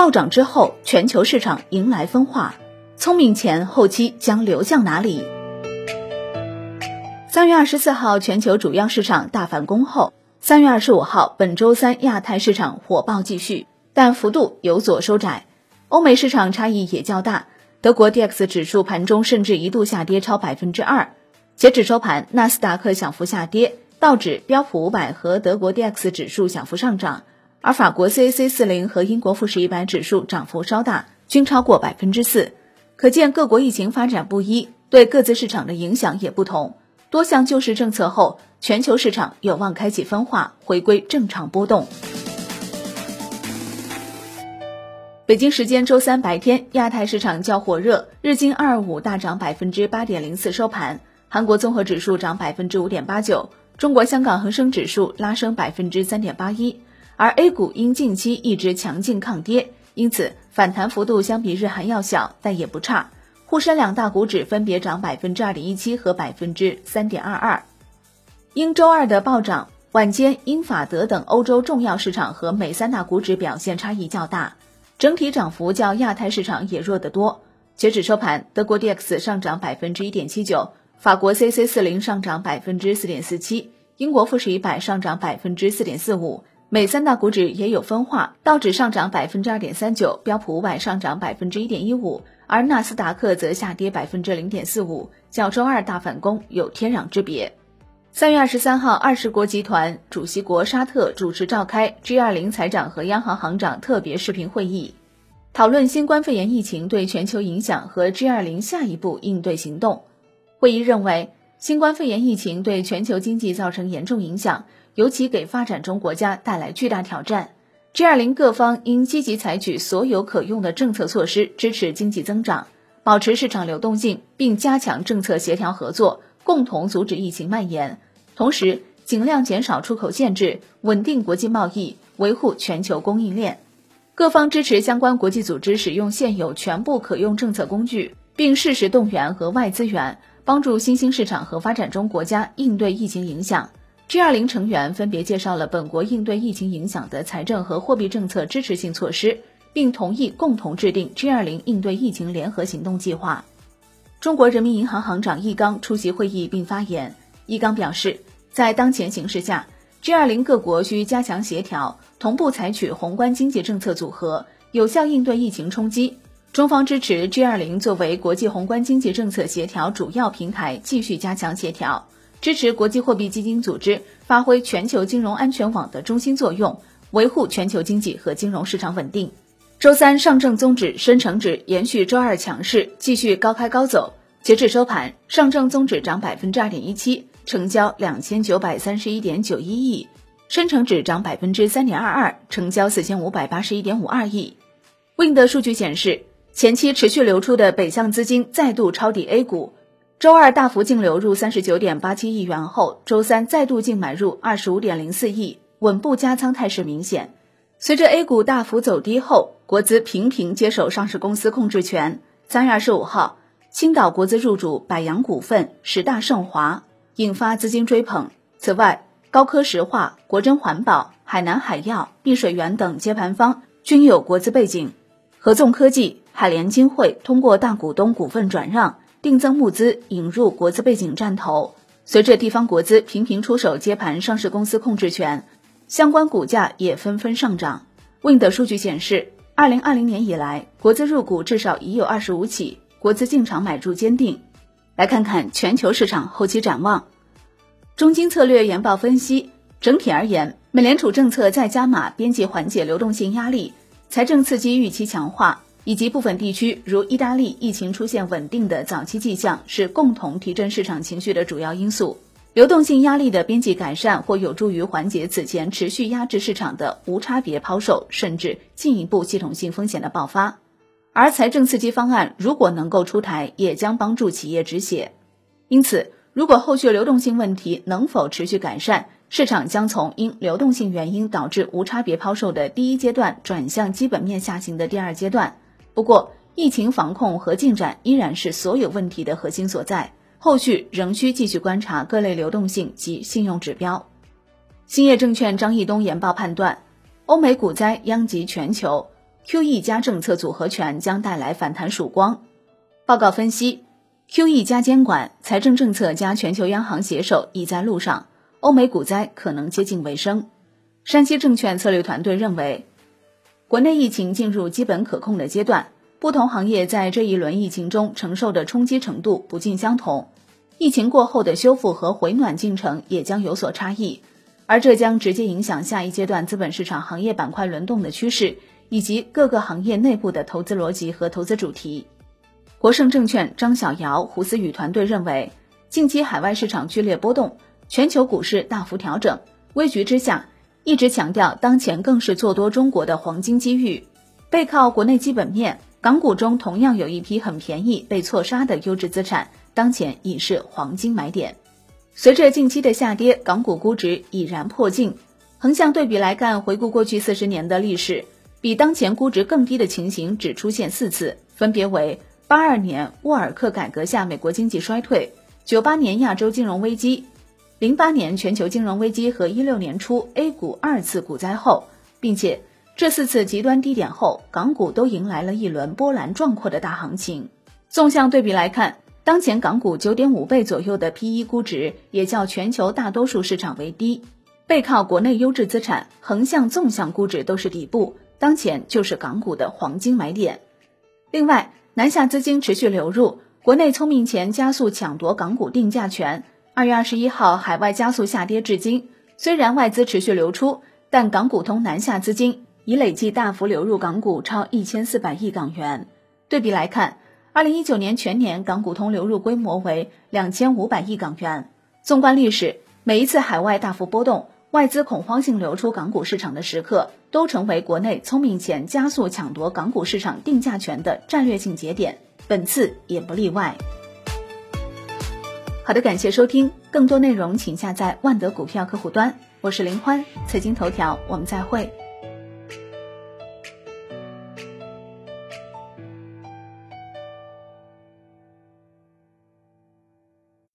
暴涨之后，全球市场迎来分化，聪明钱后期将流向哪里？三月二十四号，全球主要市场大反攻后，三月二十五号，本周三亚太市场火爆继续，但幅度有所收窄。欧美市场差异也较大，德国 D X 指数盘中甚至一度下跌超百分之二。截止收盘，纳斯达克小幅下跌，道指、标普五百和德国 D X 指数小幅上涨，而法国 C A C 四零和英国富时一百指数涨幅稍大，均超过百分之四。可见各国疫情发展不一，对各自市场的影响也不同。多项救市政策后，全球市场有望开启分化，回归正常波动。北京时间周三白天，亚太市场较火热，日经二二五大涨百分之八点零四收盘，韩国综合指数涨百分之五点八九，中国香港恒生指数拉升百分之三点八一，而 A 股因近期一直强劲抗跌，因此反弹幅度相比日韩要小，但也不差。沪深两大股指分别涨百分之二点一七和百分之三点二二。因周二的暴涨，晚间英法德等欧洲重要市场和美三大股指表现差异较大。整体涨幅较亚太市场也弱得多。截止收盘，德国 D X 上涨百分之一点七九，法国 C C 四零上涨百分之四点四七，英国富时一百上涨百分之四点四五。美三大股指也有分化，道指上涨百分之二点三九，标普五百上涨百分之一点一五，而纳斯达克则下跌百分之零点四五，较周二大反攻有天壤之别。三月二十三号，二十国集团主席国沙特主持召开 G 二零财长和央行行长特别视频会议，讨论新冠肺炎疫情对全球影响和 G 二零下一步应对行动。会议认为，新冠肺炎疫情对全球经济造成严重影响，尤其给发展中国家带来巨大挑战。G 二零各方应积极采取所有可用的政策措施，支持经济增长，保持市场流动性，并加强政策协调合作。共同阻止疫情蔓延，同时尽量减少出口限制，稳定国际贸易，维护全球供应链。各方支持相关国际组织使用现有全部可用政策工具，并适时动员和外资源，帮助新兴市场和发展中国家应对疫情影响。G20 成员分别介绍了本国应对疫情影响的财政和货币政策支持性措施，并同意共同制定 G20 应对疫情联合行动计划。中国人民银行行长易纲出席会议并发言。易纲表示，在当前形势下，G20 各国需加强协调，同步采取宏观经济政策组合，有效应对疫情冲击。中方支持 G20 作为国际宏观经济政策协调主要平台，继续加强协调，支持国际货币基金组织发挥全球金融安全网的中心作用，维护全球经济和金融市场稳定。周三，上证综指、深成指延续周二强势，继续高开高走。截至收盘，上证综指涨百分之二点一七，成交两千九百三十一点九一亿；深成指涨百分之三点二二，成交四千五百八十一点五二亿。Wind 数据显示，前期持续流出的北向资金再度抄底 A 股，周二大幅净流入三十九点八七亿元后，周三再度净买入二十五点零四亿，稳步加仓态势明显。随着 A 股大幅走低后，国资频频接手上市公司控制权。三月二十五号，青岛国资入主百洋股份、十大盛华，引发资金追捧。此外，高科石化、国珍环保、海南海药、碧水源等接盘方均有国资背景。合纵科技、海联金汇通过大股东股份转让、定增募资引入国资背景战投。随着地方国资频频出手接盘上市公司控制权。相关股价也纷纷上涨。Wind 数据显示，二零二零年以来，国资入股至少已有二十五起，国资进场买入坚定。来看看全球市场后期展望。中金策略研报分析，整体而言，美联储政策再加码边际缓解流动性压力，财政刺激预期强化，以及部分地区如意大利疫情出现稳定的早期迹象，是共同提振市场情绪的主要因素。流动性压力的边际改善或有助于缓解此前持续压制市场的无差别抛售，甚至进一步系统性风险的爆发。而财政刺激方案如果能够出台，也将帮助企业止血。因此，如果后续流动性问题能否持续改善，市场将从因流动性原因导致无差别抛售的第一阶段转向基本面下行的第二阶段。不过，疫情防控和进展依然是所有问题的核心所在。后续仍需继续观察各类流动性及信用指标。兴业证券张义东研报判断，欧美股灾殃及全球，，QE 加政策组合拳将带来反弹曙光。报告分析，QE 加监管、财政政策加全球央行携手已在路上，欧美股灾可能接近尾声。山西证券策略团队认为，国内疫情进入基本可控的阶段，不同行业在这一轮疫情中承受的冲击程度不尽相同，疫情过后的修复和回暖进程也将有所差异。而这将直接影响下一阶段资本市场行业板块轮动的趋势，以及各个行业内部的投资逻辑和投资主题。国盛证券张小瑶、胡思雨团队认为，近期海外市场剧烈波动，全球股市大幅调整，危局之下，一直强调当前更是做多中国的黄金机遇。背靠国内基本面，港股中同样有一批很便宜被错杀的优质资产，当前已是黄金买点。随着近期的下跌，港股估值已然破净。横向对比来看，回顾过去四十年的历史，比当前估值更低的情形只出现四次，分别为八二年沃尔克改革下美国经济衰退、九八年亚洲金融危机、零八年全球金融危机和一六年初 A 股二次股灾后，并且这四次极端低点后，港股都迎来了一轮波澜壮阔的大行情。纵向对比来看。当前港股九点五倍左右的 P/E 估值，也较全球大多数市场为低。背靠国内优质资产，横向、纵向估值都是底部，当前就是港股的黄金买点。另外，南下资金持续流入，国内聪明钱加速抢夺港股定价权。二月二十一号，海外加速下跌至今，虽然外资持续流出，但港股通南下资金已累计大幅流入港股超一千四百亿港元。对比来看。二零一九年全年港股通流入规模为两千五百亿港元。纵观历史，每一次海外大幅波动、外资恐慌性流出港股市场的时刻，都成为国内聪明钱加速抢夺港股市场定价权的战略性节点。本次也不例外。好的，感谢收听，更多内容请下载万德股票客户端。我是林欢，财经头条，我们再会。